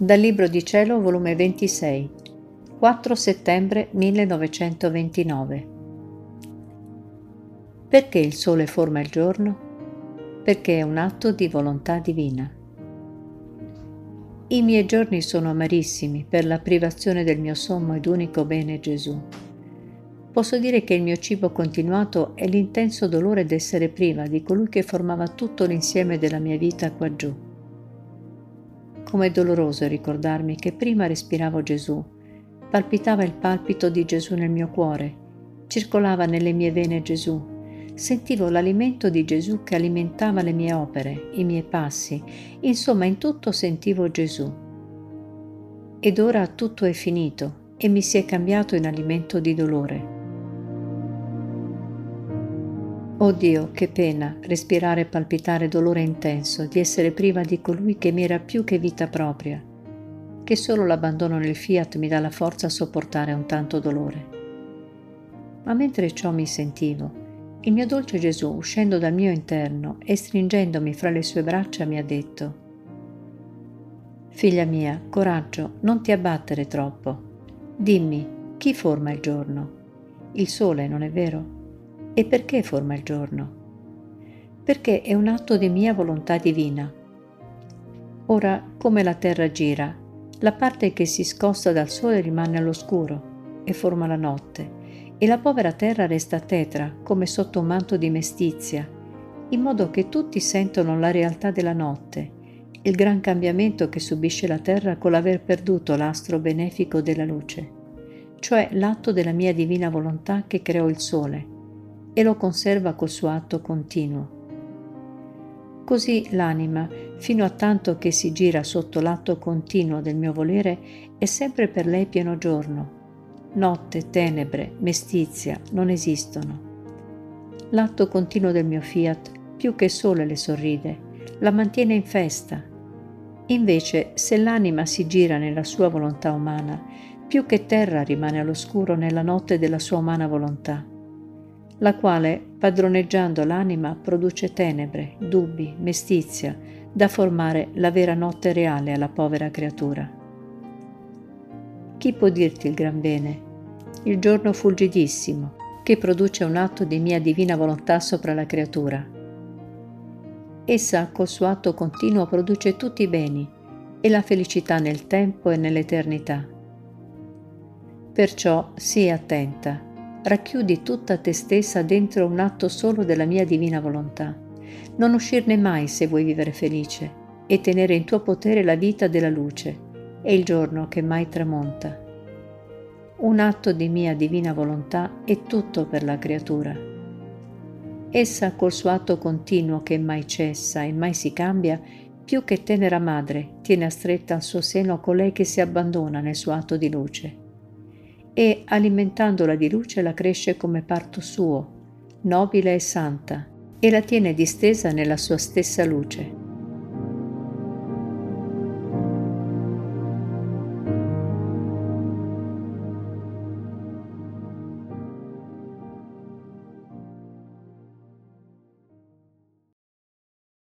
Dal Libro di Cielo, volume 26, 4 settembre 1929. Perché il sole forma il giorno? Perché è un atto di volontà divina. I miei giorni sono amarissimi per la privazione del mio sommo ed unico bene Gesù. Posso dire che il mio cibo continuato è l'intenso dolore d'essere priva di colui che formava tutto l'insieme della mia vita qua giù. Com'è doloroso ricordarmi che prima respiravo Gesù, palpitava il palpito di Gesù nel mio cuore, circolava nelle mie vene Gesù, sentivo l'alimento di Gesù che alimentava le mie opere, i miei passi, insomma in tutto sentivo Gesù. Ed ora tutto è finito e mi si è cambiato in alimento di dolore. Oh Dio, che pena respirare e palpitare dolore intenso di essere priva di colui che mi era più che vita propria, che solo l'abbandono nel fiat mi dà la forza a sopportare un tanto dolore. Ma mentre ciò mi sentivo, il mio dolce Gesù, uscendo dal mio interno e stringendomi fra le sue braccia, mi ha detto, Figlia mia, coraggio, non ti abbattere troppo. Dimmi, chi forma il giorno? Il sole, non è vero? E perché forma il giorno? Perché è un atto di mia volontà divina. Ora, come la terra gira, la parte che si scosta dal sole rimane all'oscuro e forma la notte e la povera terra resta tetra come sotto un manto di mestizia, in modo che tutti sentono la realtà della notte, il gran cambiamento che subisce la terra con l'aver perduto l'astro benefico della luce, cioè l'atto della mia divina volontà che creò il sole e lo conserva col suo atto continuo. Così l'anima, fino a tanto che si gira sotto l'atto continuo del mio volere, è sempre per lei pieno giorno, Notte, tenebre, mestizia non esistono. L'atto continuo del mio fiat, più che sole le sorride, la mantiene in festa. Invece, se l'anima si gira nella sua volontà umana, più che terra rimane all'oscuro nella notte della sua umana volontà, la quale, padroneggiando l'anima, produce tenebre, dubbi, mestizia, da formare la vera notte reale alla povera creatura. Chi può dirti il gran bene? Il giorno fulgidissimo, che produce un atto di mia divina volontà sopra la creatura. Essa col suo atto continuo produce tutti i beni e la felicità nel tempo e nell'eternità. Perciò sii attenta, racchiudi tutta te stessa dentro un atto solo della mia divina volontà. Non uscirne mai se vuoi vivere felice e tenere in tuo potere la vita della luce e il giorno che mai tramonta. Un atto di mia divina volontà è tutto per la creatura. Essa col suo atto continuo che mai cessa e mai si cambia, più che tenera madre, tiene a stretta al suo seno colei che si abbandona nel suo atto di luce. E alimentandola di luce la cresce come parto suo, nobile e santa, e la tiene distesa nella sua stessa luce.